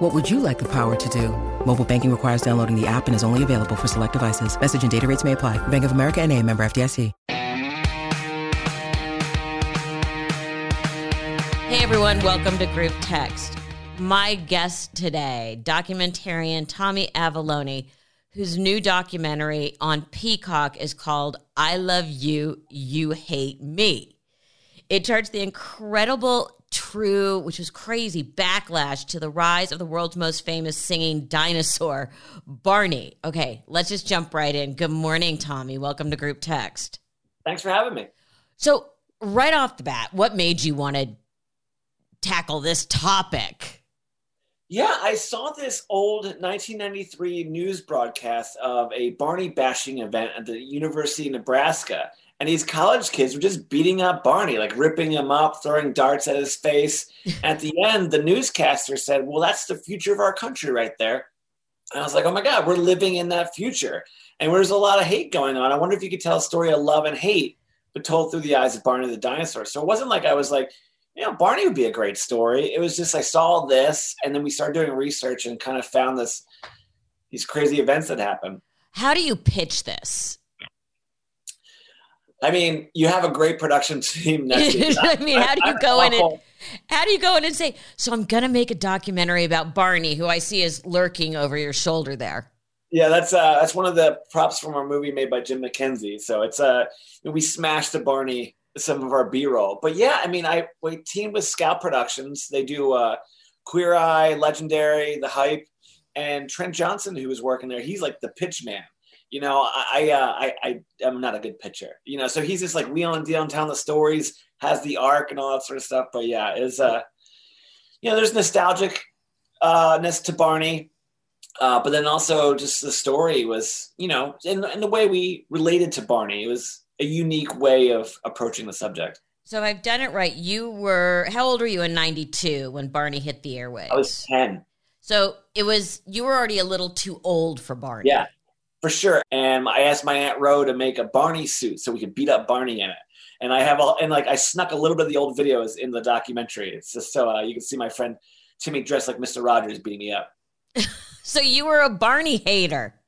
What would you like the power to do? Mobile banking requires downloading the app and is only available for select devices. Message and data rates may apply. Bank of America and a member FDIC. Hey everyone, welcome to Group Text. My guest today, documentarian Tommy Avallone, whose new documentary on Peacock is called I Love You, You Hate Me. It charts the incredible, true, which was crazy, backlash to the rise of the world's most famous singing dinosaur, Barney. Okay, let's just jump right in. Good morning, Tommy. Welcome to Group Text. Thanks for having me. So, right off the bat, what made you want to tackle this topic? Yeah, I saw this old 1993 news broadcast of a Barney bashing event at the University of Nebraska. And these college kids were just beating up Barney, like ripping him up, throwing darts at his face. at the end, the newscaster said, Well, that's the future of our country right there. And I was like, Oh my God, we're living in that future. And there's a lot of hate going on. I wonder if you could tell a story of love and hate, but told through the eyes of Barney the dinosaur. So it wasn't like I was like, you know, Barney would be a great story. It was just I saw this, and then we started doing research and kind of found this these crazy events that happen. How do you pitch this? I mean, you have a great production team next to I mean, how do you go in and how do you go in and say, "So I'm going to make a documentary about Barney, who I see is lurking over your shoulder there"? Yeah, that's uh, that's one of the props from our movie made by Jim McKenzie. So it's uh, we smashed the Barney some of our b-roll. But yeah i mean i we teamed with scout productions. They do uh queer eye legendary the hype and trent johnson who was working there he's like the pitch man you know i uh, i i am not a good pitcher you know so he's just like wheeling downtown the stories has the arc and all that sort of stuff but yeah is uh you know there's nostalgic uh ness to barney uh, but then also just the story was, you know, in, in the way we related to Barney, it was a unique way of approaching the subject. So if I've done it right, you were how old were you in '92 when Barney hit the airwaves? I was ten. So it was you were already a little too old for Barney. Yeah, for sure. And I asked my aunt Ro to make a Barney suit so we could beat up Barney in it. And I have all and like I snuck a little bit of the old videos in the documentary. It's just so uh, you can see my friend Timmy dressed like Mr. Rogers beating me up. so you were a Barney hater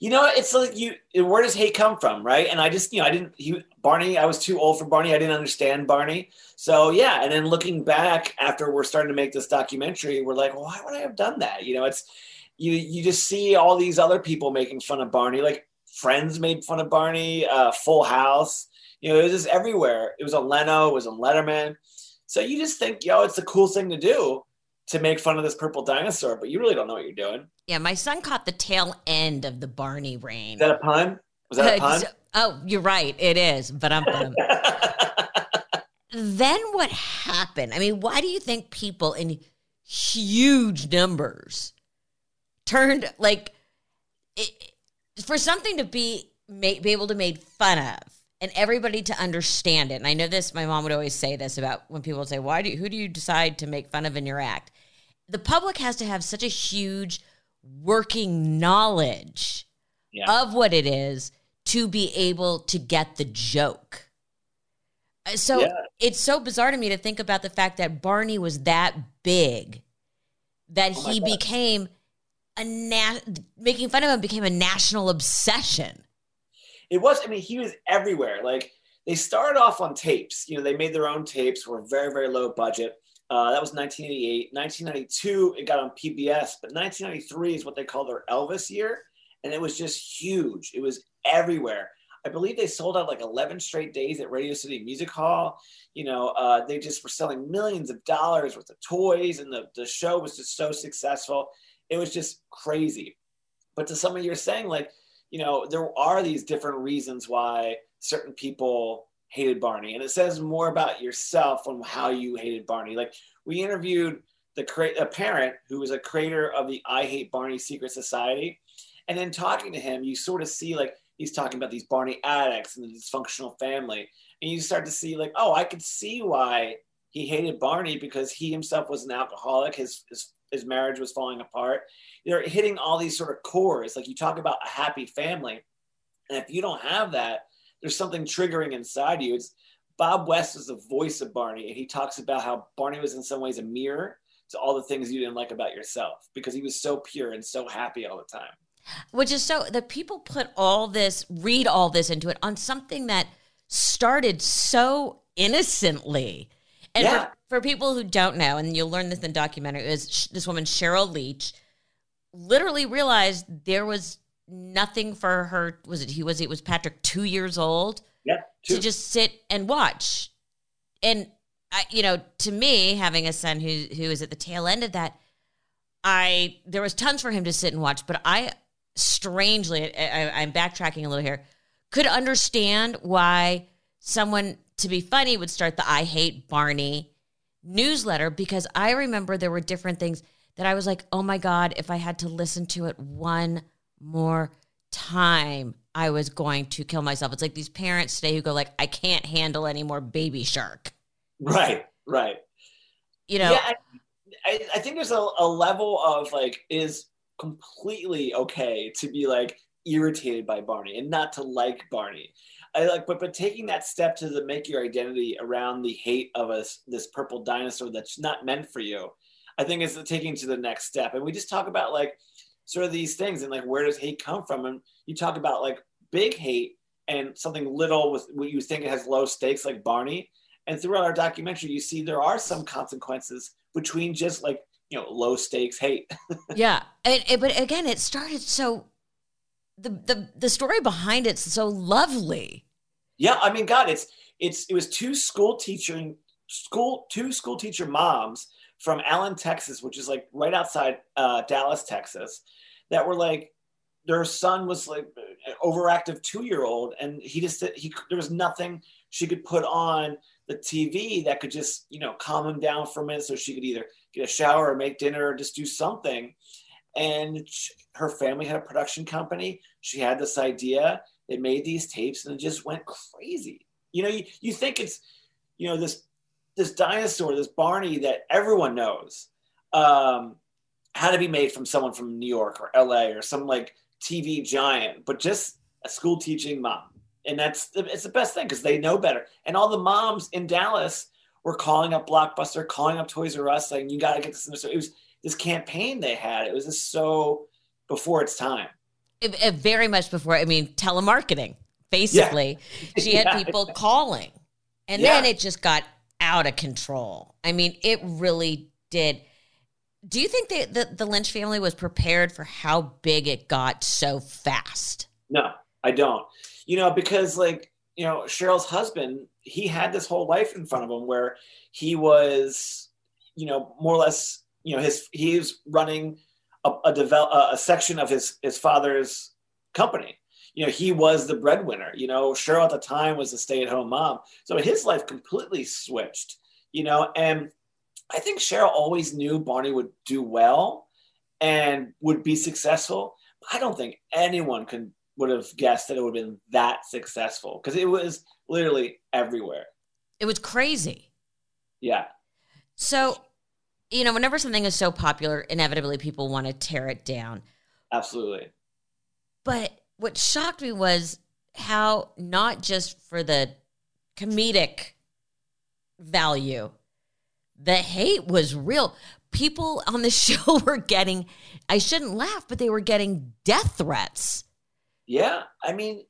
you know, it's like you. Where does hate come from, right? And I just, you know, I didn't. He Barney. I was too old for Barney. I didn't understand Barney. So yeah. And then looking back after we're starting to make this documentary, we're like, well, why would I have done that? You know, it's you. You just see all these other people making fun of Barney. Like Friends made fun of Barney. Uh, Full House. You know, it was just everywhere. It was on Leno. It was on Letterman. So you just think, yo, it's the cool thing to do to make fun of this purple dinosaur, but you really don't know what you're doing. Yeah, my son caught the tail end of the Barney reign. Is that a pun? Was that a pun? oh, you're right. It is, but I'm. then what happened? I mean, why do you think people in huge numbers turned like it, for something to be be able to made fun of and everybody to understand it. And I know this, my mom would always say this about when people would say, "Why do you, who do you decide to make fun of in your act?" The public has to have such a huge working knowledge yeah. of what it is to be able to get the joke. Uh, so yeah. it's so bizarre to me to think about the fact that Barney was that big that oh he God. became a na- making fun of him became a national obsession. It was, I mean, he was everywhere. Like they started off on tapes. You know, they made their own tapes, were very, very low budget. Uh, that was 1988. 1992, it got on PBS, but 1993 is what they call their Elvis year. And it was just huge. It was everywhere. I believe they sold out like 11 straight days at Radio City Music Hall. You know, uh, they just were selling millions of dollars worth of toys, and the, the show was just so successful. It was just crazy. But to some of you are saying, like, you know, there are these different reasons why certain people hated Barney, and it says more about yourself on how you hated Barney. Like we interviewed the a parent who was a creator of the I Hate Barney Secret Society, and then talking to him, you sort of see like he's talking about these Barney addicts and the dysfunctional family. And you start to see like, oh, I could see why he hated Barney because he himself was an alcoholic. His his his marriage was falling apart. They're hitting all these sort of cores. Like you talk about a happy family, and if you don't have that, there's something triggering inside you. It's Bob West is the voice of Barney, and he talks about how Barney was in some ways a mirror to all the things you didn't like about yourself because he was so pure and so happy all the time. Which is so the people put all this, read all this into it on something that started so innocently. And Yeah. for, for people who don't know, and you'll learn this in the documentary, is sh- this woman Sheryl Leach literally realized there was nothing for her. Was it he was it was Patrick two years old Yeah, to just sit and watch. And I, you know, to me, having a son who who is at the tail end of that, I there was tons for him to sit and watch, but I strangely, I, I'm backtracking a little here, could understand why someone to be funny would start the I hate Barney newsletter because I remember there were different things that I was like, oh my God, if I had to listen to it one more time, I was going to kill myself. It's like these parents today who go like, I can't handle any more baby shark. Right, right. You know, yeah, I, I, think there's a, a level of like is completely okay to be like irritated by Barney and not to like Barney. I like, but but taking that step to the, make your identity around the hate of us this purple dinosaur that's not meant for you, I think is taking to the next step. And we just talk about like sort of these things and like where does hate come from? And you talk about like big hate and something little with what you think it has low stakes like Barney. And throughout our documentary, you see there are some consequences between just like you know low stakes hate. yeah. And, and- but again, it started so the, the the story behind it's so lovely. yeah, I mean, God, it's it's it was two school teaching school two school teacher moms from Allen, Texas, which is like right outside uh, Dallas, Texas, that were like their son was like an overactive two year old, and he just he there was nothing she could put on the TV that could just you know calm him down for a minute, so she could either get a shower or make dinner or just do something. And sh her family had a production company. She had this idea. They made these tapes, and it just went crazy. You know, you, you think it's you know this this dinosaur, this Barney that everyone knows, um, had to be made from someone from New York or LA or some like TV giant, but just a school teaching mom. And that's it's the best thing because they know better. And all the moms in Dallas were calling up Blockbuster, calling up Toys R Us, saying, "You got to get this." Store. It was this campaign they had. It was just so before its time. It, it very much before, I mean, telemarketing, basically. She had Yeah. people calling. And Yeah. then it just got out of control. I mean, it really did. Do you think that the, the Lynch family was prepared for how big it got so fast? No, I don't. You know, because like, you know, Sheryl's husband, he had this whole life in front of him where he was, you know, more or less, you know, his he's running a, a develop a section of his his father's company. You know, he was the breadwinner. You know, Sheryl at the time was a stay-at-home mom. So his life completely switched, you know, and I think Sheryl always knew Barney would do well and would be successful. I don't think anyone could would have guessed that it would have been that successful because it was literally everywhere. It was crazy. Yeah. So, you know, whenever something is so popular, inevitably people want to tear it down. Absolutely. But what shocked me was how not just for the comedic value, the hate was real. People on the show were getting, I shouldn't laugh, but they were getting death threats. Yeah. I mean,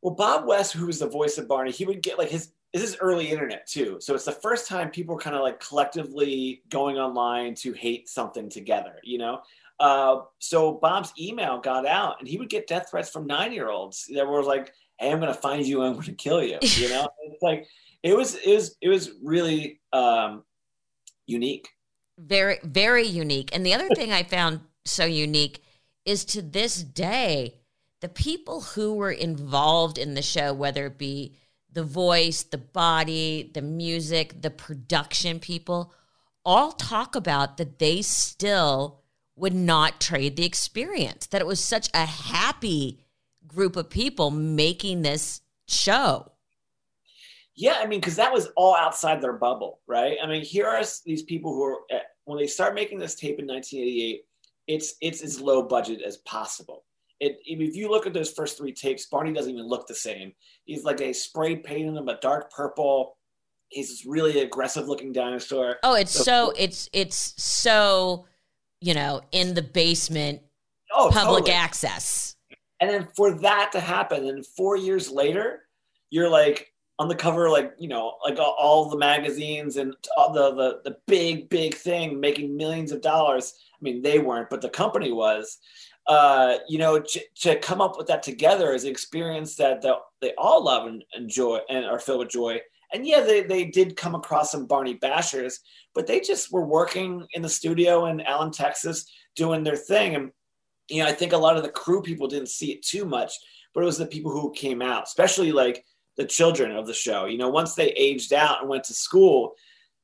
well, Bob West, who was the voice of Barney, he would get like his this is early internet too. So it's the first time people were kind of like collectively going online to hate something together, you know? Uh, so Bob's email got out and he would get death threats from nine year olds that were like, Hey, I'm gonna find you, I'm gonna kill you. You know, it's like it was it was it was really um unique. Very, very unique. And the other thing I found so unique is to this day, the people who were involved in the show, whether it be the voice, the body, the music, the production people, all talk about that they still would not trade the experience, that it was such a happy, group of people making this show. Yeah, I mean, because that was all outside their bubble, right? I mean, here are these people who are eh, when they start making this tape in 1988, it's it's as low budget as possible. It, if you look at those first three tapes, Barney doesn't even look the same. He's like a spray painted him a dark purple. He's this really aggressive looking dinosaur. Oh, it's so, so it's it's so you know in the basement, oh, public totally. access. And then for that to happen, and four years later, you're like, on the cover, like you know, like all, the magazines and all the, the the big big thing, making millions of dollars. I mean, they weren't, but the company was. Uh, you know, to, to come up with that together is an experience that the, they all love and enjoy and are filled with joy. And yeah, they, they did come across some Barney bashers, but they just were working in the studio in Allen, Texas, doing their thing. And you know, I think a lot of the crew people didn't see it too much, but it was the people who came out, especially like the children of the show. You know, once they aged out and went to school,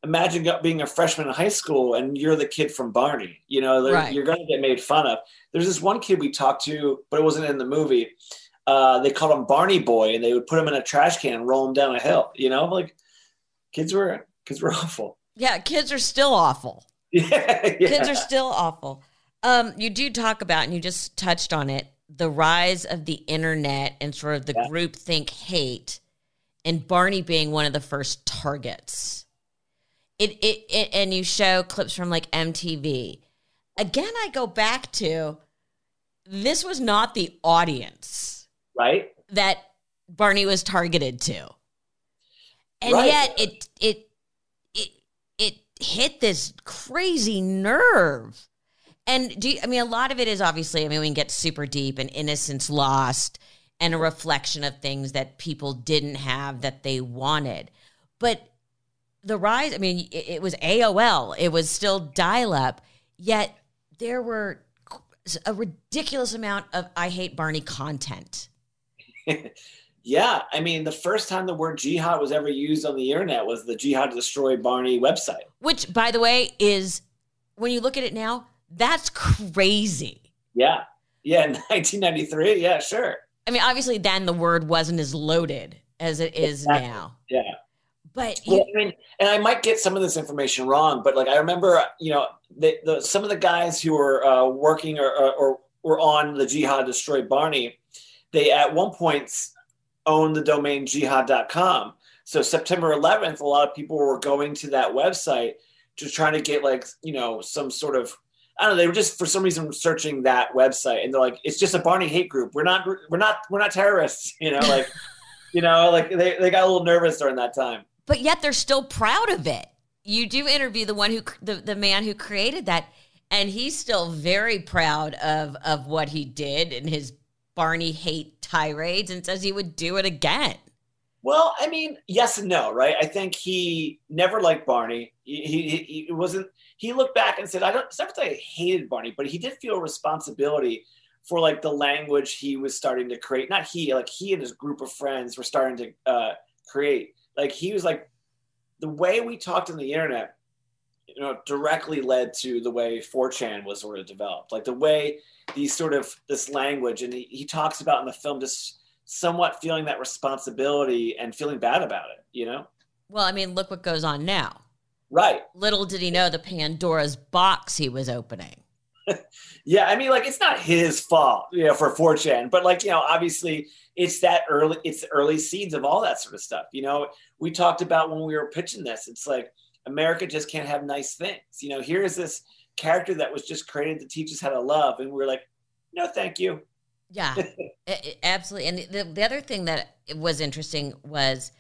imagine being a freshman in high school and you're the kid from Barney. You know, right. you're going to get made fun of. There's this one kid we talked to, but it wasn't in the movie. Uh, they called him Barney Boy, and they would put him in a trash can and roll him down a hill. You know, like kids were kids were awful. Yeah, kids are still awful. Yeah, yeah. kids are still awful. Um, you do talk about, and you just touched on it, the rise of the internet and sort of the yeah. group think hate and Barney being one of the first targets. It, it, it and you show clips from like MTV. Again, I go back to this was not the audience, right? That Barney was targeted to, and right. yet it it it it hit this crazy nerve. And do you, I mean a lot of it is obviously I mean we can get super deep and innocence lost and a reflection of things that people didn't have that they wanted. But the rise, I mean, it, it was AOL, it was still dial up, yet there were a ridiculous amount of I hate Barney content. yeah, I mean, the first time the word jihad was ever used on the internet was the Jihad Destroy Barney website. Which, by the way, is when you look at it now, that's crazy. Yeah. Yeah, in 1993. Yeah, sure. I mean, obviously, then the word wasn't as loaded as it is exactly. now. Yeah. But you, well, I mean, and I might get some of this information wrong, but like I remember, you know, the, the some of the guys who were uh, working or, or, or were on the Jihad Destroy Barney, they at one point owned the domain jihad.com. So September 11th, a lot of people were going to that website to try to get like you know some sort of I don't know. They were just for some reason searching that website, and they're like, "It's just a Barney hate group. We're not. We're not. We're not terrorists." You know, like, you know, like they they got a little nervous during that time. But yet they're still proud of it. You do interview the one who the, the man who created that, and he's still very proud of of what he did and his Barney hate tirades, and says he would do it again. Well, I mean, yes and no, right? I think he never liked Barney. He, he, he wasn't. He looked back and said, "I don't." It's not I hated Barney, but he did feel responsibility for like the language he was starting to create. Not he, like he and his group of friends were starting to uh, create. Like he was like the way we talked on the internet, you know, directly led to the way 4chan was sort of developed. Like the way these sort of this language, and he, he talks about in the film just somewhat feeling that responsibility and feeling bad about it, you know? Well, I mean, look what goes on now. Right. Little did he know the Pandora's box he was opening. yeah, I mean, like it's not his fault, you know, for 4chan, but like, you know, obviously it's that early, it's the early seeds of all that sort of stuff. You know, we talked about when we were pitching this, it's like America just can't have nice things. You know, here's this character that was just created to teach us how to love. And we're like, no, thank you. Yeah, absolutely. And the, the other thing that was interesting was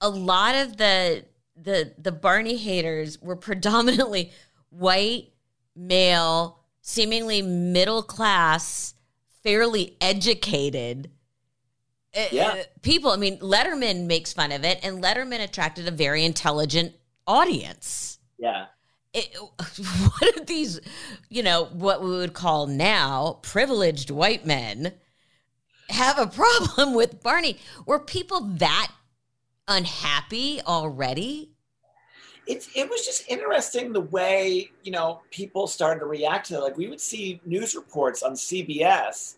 a lot of the the the Barney haters were predominantly white, male, seemingly middle class, fairly educated yeah. Uh, people. I mean, Letterman makes fun of it, and Letterman attracted a very intelligent audience. Yeah it, what are these, you know, what we would call now privileged white men have a problem with Barney? Were people that unhappy already? It's it was just interesting the way you know people started to react to it. Like we would see news reports on CBS,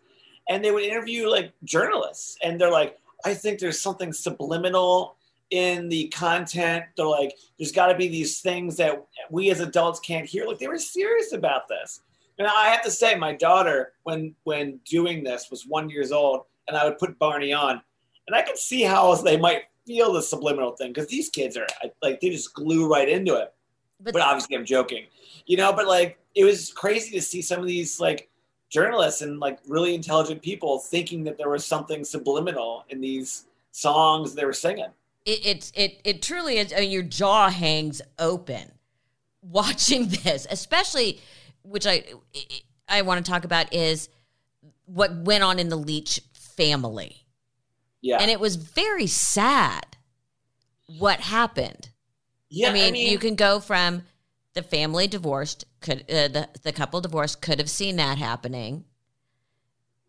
and they would interview like journalists, and they're like, I think there's something subliminal in the content. They're like, there's got to be these things that we as adults can't hear. Like they were serious about this. And I have to say, my daughter, when when doing this, was one years old, and I would put Barney on, and I could see how they might feel the subliminal thing because these kids are like they just glue right into it. But, but obviously, I'm joking, you know. But like, it was crazy to see some of these like journalists and like really intelligent people thinking that there was something subliminal in these songs they were singing. It, it's it it truly is. I mean, your jaw hangs open watching this, especially which I I want to talk about is what went on in the Leach family. Yeah, and it was very sad what happened. Yeah, I mean, I mean you can go from the family divorced, could uh, the the couple divorced could have seen that happening,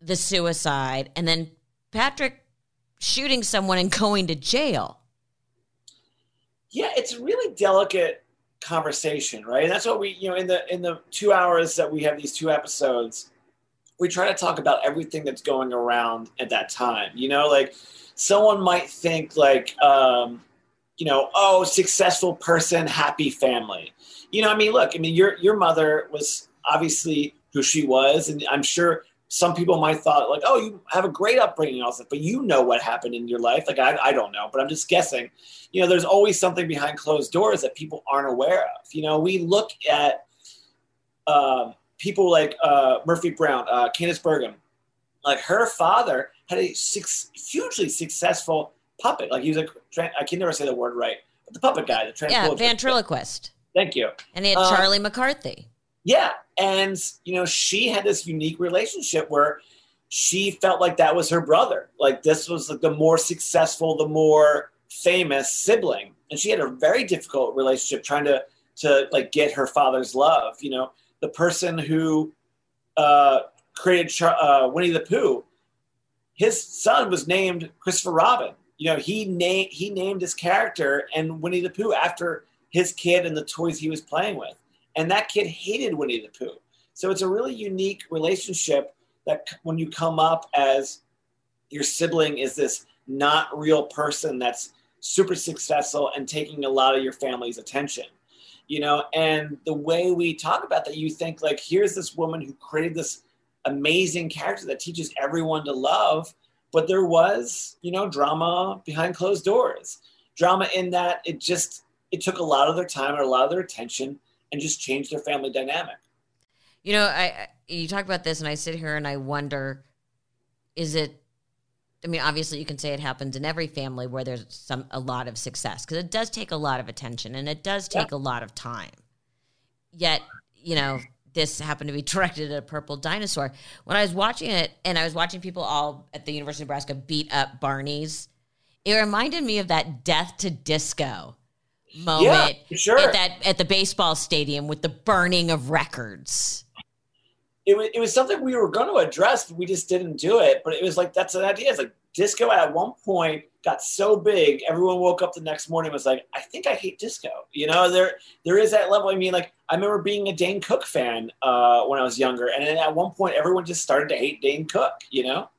the suicide, and then Patrick shooting someone and going to jail. Yeah, it's a really delicate conversation, right? And that's what we, you know, in the in the two hours that we have these two episodes, we try to talk about everything that's going around at that time. You know, like someone might think like, um, you know, oh, successful person, happy family. You know, I mean, look, I mean, your your mother was obviously who she was, and I'm sure some people might thought like, oh, you have a great upbringing, all also, but you know what happened in your life. Like I, I don't know, but I'm just guessing. You know, there's always something behind closed doors that people aren't aware of. You know, we look at uh, people like uh, Murphy Brown, uh, Bergen. Like her father had a six, hugely successful puppet. Like he was a, I can never say the word right, but the puppet guy, the yeah, ventriloquist. Thank you. And he had uh, Charlie McCarthy. Yeah. And, you know, she had this unique relationship where she felt like that was her brother. Like this was like the more successful, the more famous sibling. And she had a very difficult relationship trying to, to like get her father's love. You know, the person who uh, created Char- uh, Winnie the Pooh, his son was named Christopher Robin. You know, he named he named his character and Winnie the Pooh after his kid and the toys he was playing with. And that kid hated Winnie the Pooh. So it's a really unique relationship that when you come up as your sibling is this not real person that's super successful and taking a lot of your family's attention you know and the way we talk about that you think like here's this woman who created this amazing character that teaches everyone to love but there was you know drama behind closed doors drama in that it just it took a lot of their time and a lot of their attention and just changed their family dynamic. You know, I you talk about this, and I sit here and I wonder, is it? I mean, obviously, you can say it happens in every family where there's some a lot of success because it does take a lot of attention and it does take yeah. a lot of time. Yet, you know, this happened to be directed at a purple dinosaur. When I was watching it, and I was watching people all at the University of Nebraska beat up Barney's, it reminded me of that death to disco moment yeah, sure. at that at the baseball stadium with the burning of records. It was, it was something we were going to address, but we just didn't do it. But it was like that's an idea. It's like disco at one point got so big, everyone woke up the next morning was like, I think I hate disco. You know, there there is that level. I mean, like I remember being a Dane Cook fan uh, when I was younger, and then at one point everyone just started to hate Dane Cook. You know?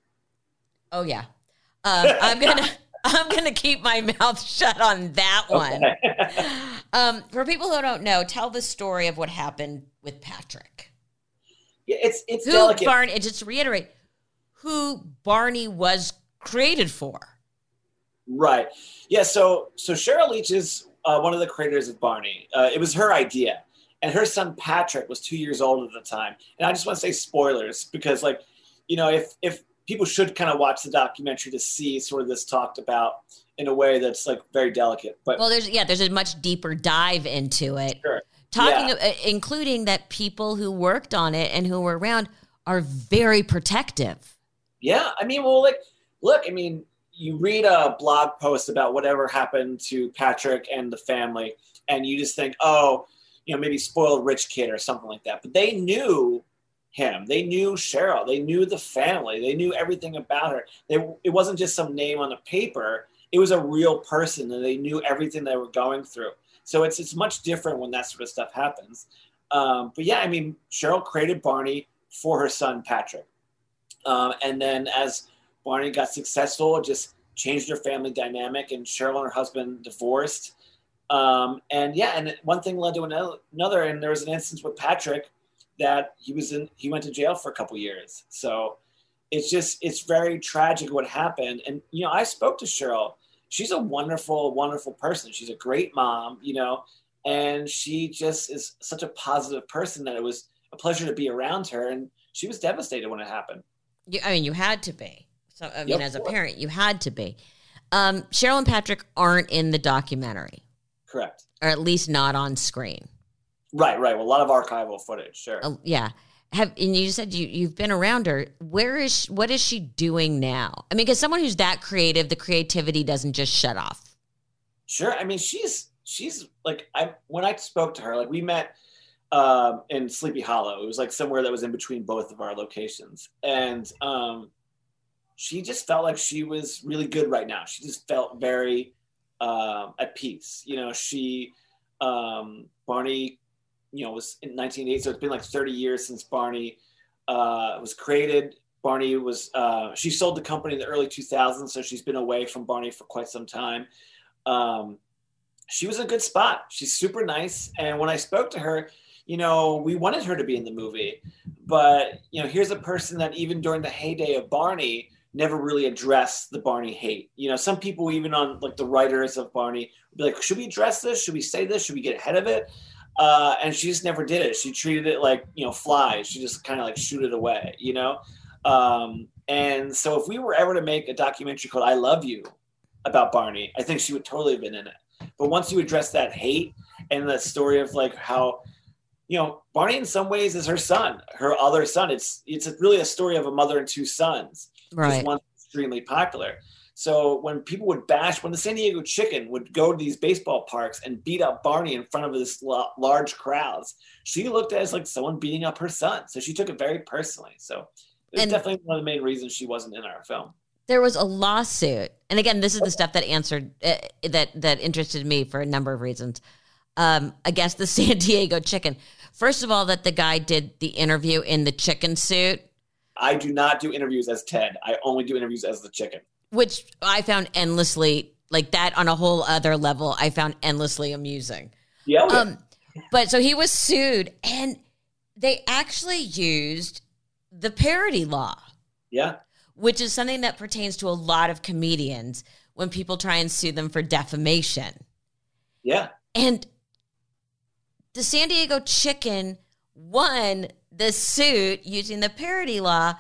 Oh yeah, uh, I'm gonna. I'm going to keep my mouth shut on that one. Okay. um, for people who don't know, tell the story of what happened with Patrick. Yeah, it's it's who delicate. Barney. Just to reiterate, who Barney was created for. Right. Yeah. So so Sheryl Leach is uh, one of the creators of Barney. Uh, it was her idea, and her son Patrick was two years old at the time. And I just want to say spoilers because, like, you know, if if people should kind of watch the documentary to see sort of this talked about in a way that's like very delicate. But well, there's yeah, there's a much deeper dive into it. Sure. Talking, yeah. uh, including that people who worked on it and who were around are very protective. Yeah, I mean, well, like, look, I mean, you read a blog post about whatever happened to Patrick and the family, and you just think, oh, you know, maybe spoiled rich kid or something like that. But they knew him. They knew Sheryl. They knew the family. They knew everything about her. They, it wasn't just some name on a paper. It was a real person, and they knew everything they were going through. So it's it's much different when that sort of stuff happens. Um, but yeah, I mean, Sheryl created Barney for her son Patrick, Um, and then as Barney got successful, just changed their family dynamic, and Sheryl and her husband divorced. Um, and yeah, and one thing led to another, and there was an instance with Patrick that he was in, he went to jail for a couple years. So it's just, it's very tragic what happened. And, you know, I spoke to Sheryl. She's a wonderful, wonderful person. She's a great mom, you know, and she just is such a positive person that it was a pleasure to be around her. And she was devastated when it happened. You, I mean, you had to be. So, I mean, yep. as a parent, you had to be. Um, Sheryl and Patrick aren't in the documentary. Correct. Or at least not on screen. Right, right. Well, a lot of archival footage, sure. Uh, yeah. Have and you said you you've been around her. Where is she, what is she doing now? I mean, because someone who's that creative, the creativity doesn't just shut off. Sure. I mean, she's she's like I when I spoke to her, like we met um, in Sleepy Hollow. It was like somewhere that was in between both of our locations, and um, she just felt like she was really good right now. She just felt very uh, at peace. You know, she um, Barney, you know, was in 1980, so it's been like 30 years since Barney uh, was created. Barney was uh, she sold the company in the early 2000s, so she's been away from Barney for quite some time. Um, she was a good spot. She's super nice, and when I spoke to her, you know, we wanted her to be in the movie, but you know, here's a person that even during the heyday of Barney never really addressed the Barney hate. You know, some people even on like the writers of Barney be like, should we address this? Should we say this? Should we get ahead of it? Uh, and she just never did it. She treated it like you know flies. She just kind of like shoot it away. You know. Um, and so if we were ever to make a documentary called "I Love You" about Barney, I think she would totally have been in it. But once you address that hate and the story of like how you know Barney in some ways is her son, her other son. It's it's really a story of a mother and two sons right. one extremely popular. So when people would bash, when the San Diego Chicken would go to these baseball parks and beat up Barney in front of this large crowds, she looked at it as like someone beating up her son. So she took it very personally. So it's definitely one of the main reasons she wasn't in our film. There was a lawsuit, and again, this is the stuff that answered uh, that that interested me for a number of reasons um, against the San Diego Chicken. First of all, that the guy did the interview in the chicken suit I do not do interviews as Ted. I only do interviews as the chicken. Which I found endlessly like that on a whole other level. I found endlessly amusing. Yeah. Um, but so he was sued, and they actually used the parody law. Yeah. Which is something that pertains to a lot of comedians when people try and sue them for defamation. Yeah. And the San Diego Chicken won the suit using the parody law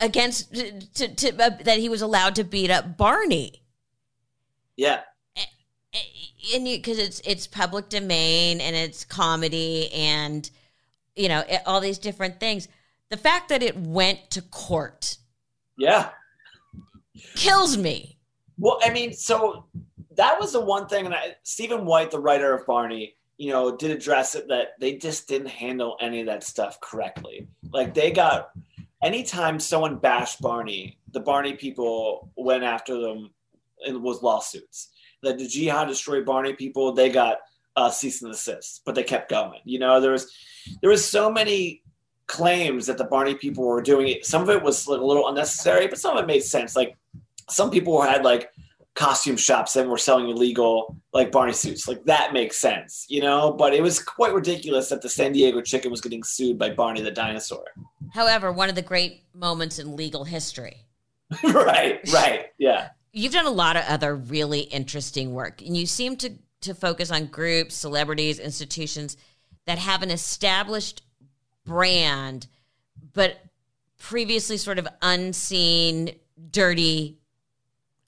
against to, to uh, that he was allowed to beat up Barney. Yeah. And you because it's it's public domain and it's comedy and you know all these different things. The fact that it went to court, yeah, kills me. Well, I mean, so that was the one thing, and I, Stephen White, the writer of Barney, you know, did address it that they just didn't handle any of that stuff correctly. Like they got anytime someone bashed Barney, the Barney people went after them and was lawsuits. That the Jihad Destroy Barney people, they got uh, cease and desist, but they kept going. You know, there was there was so many claims that the Barney people were doing it. Some of it was like a little unnecessary, but some of it made sense. Like some people had like costume shops and were selling illegal like Barney suits. Like that makes sense, you know. But it was quite ridiculous that the San Diego Chicken was getting sued by Barney the dinosaur. However, one of the great moments in legal history. right, right, yeah. You've done a lot of other really interesting work, and you seem to to focus on groups, celebrities, institutions that have an established brand, but previously sort of unseen, dirty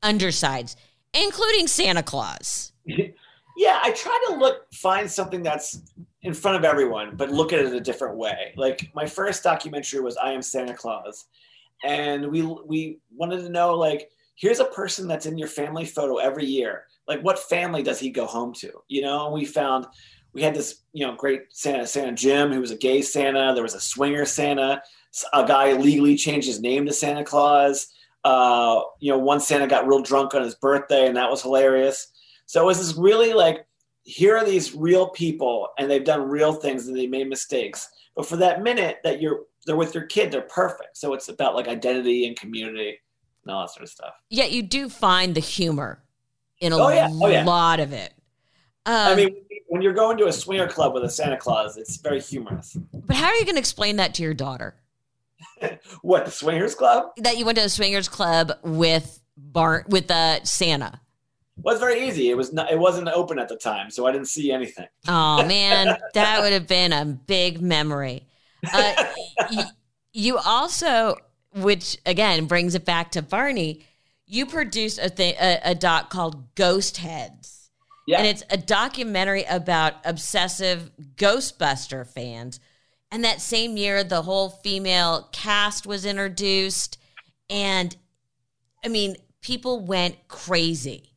undersides, including Santa Claus. yeah, I try to look find something that's in front of everyone, but look at it a different way. Like my first documentary was I Am Santa Claus, and we we wanted to know like here's a person that's in your family photo every year. Like what family does he go home to? You know, and we found we had this you know great Santa Santa Jim who was a gay Santa. There was a swinger Santa. A guy legally changed his name to Santa Claus. Uh, you know, one Santa got real drunk on his birthday, and that was hilarious. So it was this really like here are these real people and they've done real things and they made mistakes. But for that minute that you're they're with your kid, they're perfect. So it's about like identity and community and all that sort of stuff. Yeah, you do find the humor in a Oh, yeah. Oh, yeah. lot of it. Um, I mean, when you're going to a swinger club with a Santa Claus, it's very humorous. but how are you going to explain that to your daughter? What the swingers club? That you went to a swingers club with Bar with uh, Santa. Well, it's very easy. It was not. It wasn't open at the time, so I didn't see anything. Oh man, that would have been a big memory. Uh, y- you also, which again brings it back to Barney, you produced a thing, a, a doc called Ghost Heads, Yeah. and it's a documentary about obsessive Ghostbuster fans. And that same year, the whole female cast was introduced, and I mean, people went crazy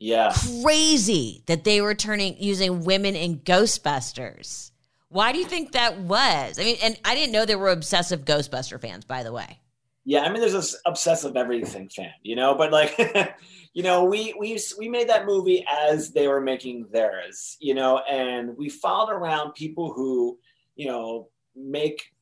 yeah. crazy that they were turning using women in Ghostbusters. Why do you think that was? I mean, and I didn't know there were obsessive Ghostbuster fans, by the way. Yeah, I mean, there's this obsessive everything fan, you know. But like, you know, we we we made that movie as they were making theirs, you know, and we followed around people who, you know, make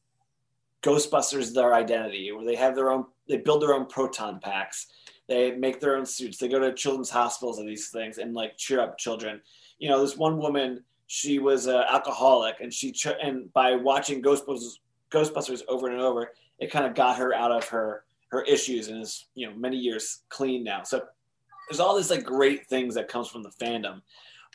Ghostbusters their identity, where they have their own, they build their own proton packs, they make their own suits, they go to children's hospitals and these things, and like cheer up children. You know, this one woman, she was an alcoholic, and she ch- and by watching Ghostbusters, Ghostbusters over and over, it kind of got her out of her her issues and is you know many years clean now. So there's all this like great things that comes from the fandom.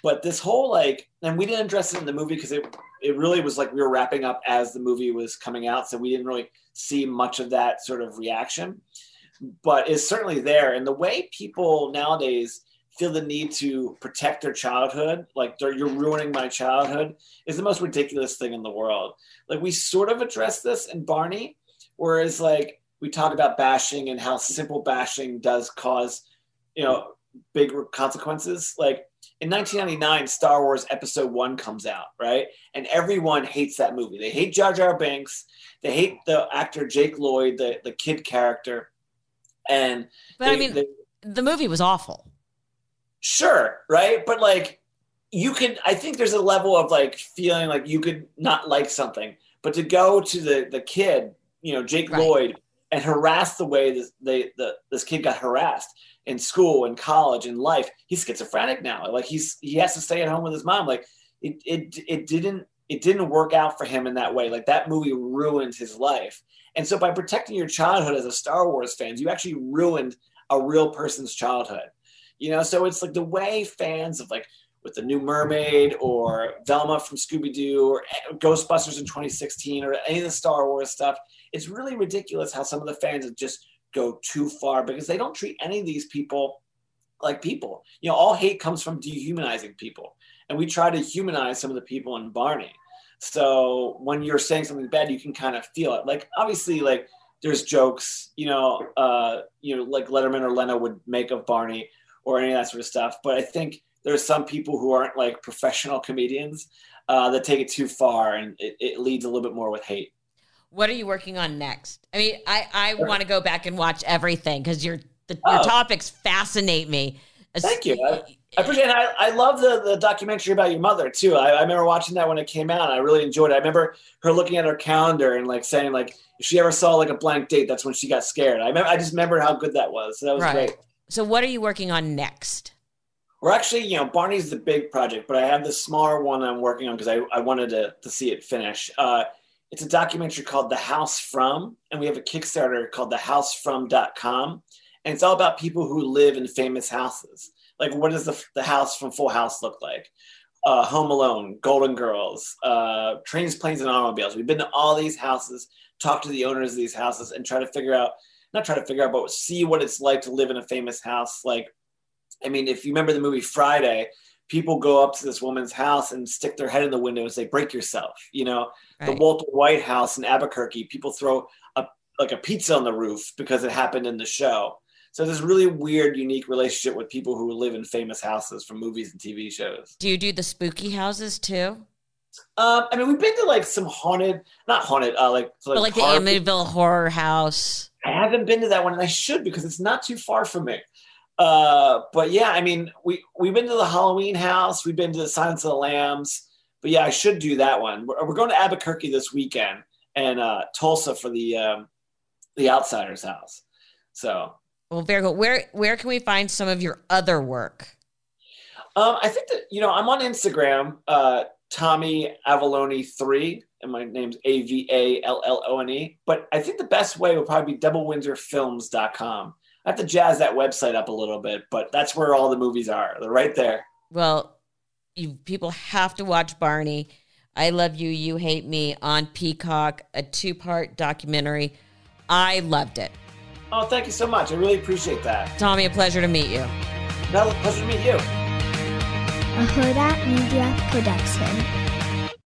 But this whole like and we didn't address it in the movie because it it really was like we were wrapping up as the movie was coming out so we didn't really see much of that sort of reaction. But it's certainly there and the way people nowadays feel the need to protect their childhood like you're ruining my childhood is the most ridiculous thing in the world. Like we sort of address this in barney whereas like we talk about bashing and how simple bashing does cause you know big consequences. Like in 1999 star wars episode 1 comes out right? And everyone hates that movie. They hate jar jar binks. They hate the actor jake lloyd the, the kid character. And But I mean, they- the movie was awful. sure right? But like you can i think there's a level of like feeling like you could not like something. But to go to the the kid you know jake Right. lloyd and harass the way this they the this kid got harassed in school in college in life he's schizophrenic now. Like he's he has to stay at home with his mom. Like it it, it didn't it didn't work out for him in that way. Like that movie ruined his life. And so by protecting your childhood as a star wars fan you actually ruined a real person's childhood. You know so it's like the way fans of like with the new mermaid or velma from scooby-doo or eh, ghostbusters in 2016 or any of the star wars stuff it's really ridiculous how some of the fans have just go too far because they don't treat any of these people like people you know all hate comes from dehumanizing people and we try to humanize some of the people in barney so when you're saying something bad you can kind of feel it like obviously like there's jokes you know uh you know like letterman or leno would make of barney or any of that sort of stuff. But I think there's some people who aren't like professional comedians uh, that take it too far, and it, it leads a little bit more with hate. What are you working on next? I mean, I, I want to go back and watch everything because your the, Oh. your topics fascinate me. Thank you. I, I appreciate it. I, I love the, the documentary about your mother too. I, I remember watching that when it came out. I really enjoyed it. I remember her looking at her calendar and like saying like if she ever saw like a blank date, that's when she got scared. I remember, I just remember how good that was. So that was Right. great. So, what are you working on next? We're actually, you know, Barney's the big project, but I have this smaller one I'm working on because I, I wanted to, to see it finish. Uh, it's a documentary called The House From, and we have a Kickstarter called thehousefrom.com. And it's all about people who live in famous houses. Like, what does the, the house from Full House look like? Uh, Home Alone, Golden Girls, uh, Trains, Planes, and Automobiles. We've been to all these houses, talked to the owners of these houses, and try to figure out, not try to figure out, but see what it's like to live in a famous house. Like, I mean, if you remember the movie Friday, people go up to this woman's house and stick their head in the window and say, "Break yourself." You know, the Right. Walter White house in Albuquerque, people throw a like a pizza on the roof because it happened in the show. So this really weird, unique relationship with people who live in famous houses from movies and TV shows. Do you do the spooky houses too? Um, I mean, we've been to like some haunted, not haunted, uh, like But like the Amityville Horror House. I haven't been to that one, and I should because it's not too far from me. Uh, but yeah, I mean, we we've been to the Halloween house, we've been to the Silence of the Lambs, but yeah, I should do that one. We're, we're going to Albuquerque this weekend and uh, Tulsa for the um, the Outsiders house. So, well, very good. Where where can we find some of your other work? Um, I think that you know I'm on Instagram, uh, Tommy Avallone three, and my name's A V A L L O N E. But I think the best way would probably be doublewindsorfilms.com. I have to jazz that website up a little bit, but that's where all the movies are. They're right there. Well, you people have to watch Barney. I love you, you hate me on Peacock, a two-part documentary. I loved it. Oh, thank you so much. I really appreciate that. Tommy, a pleasure to meet you. No, pleasure to meet you. A Hurrdat Media Production.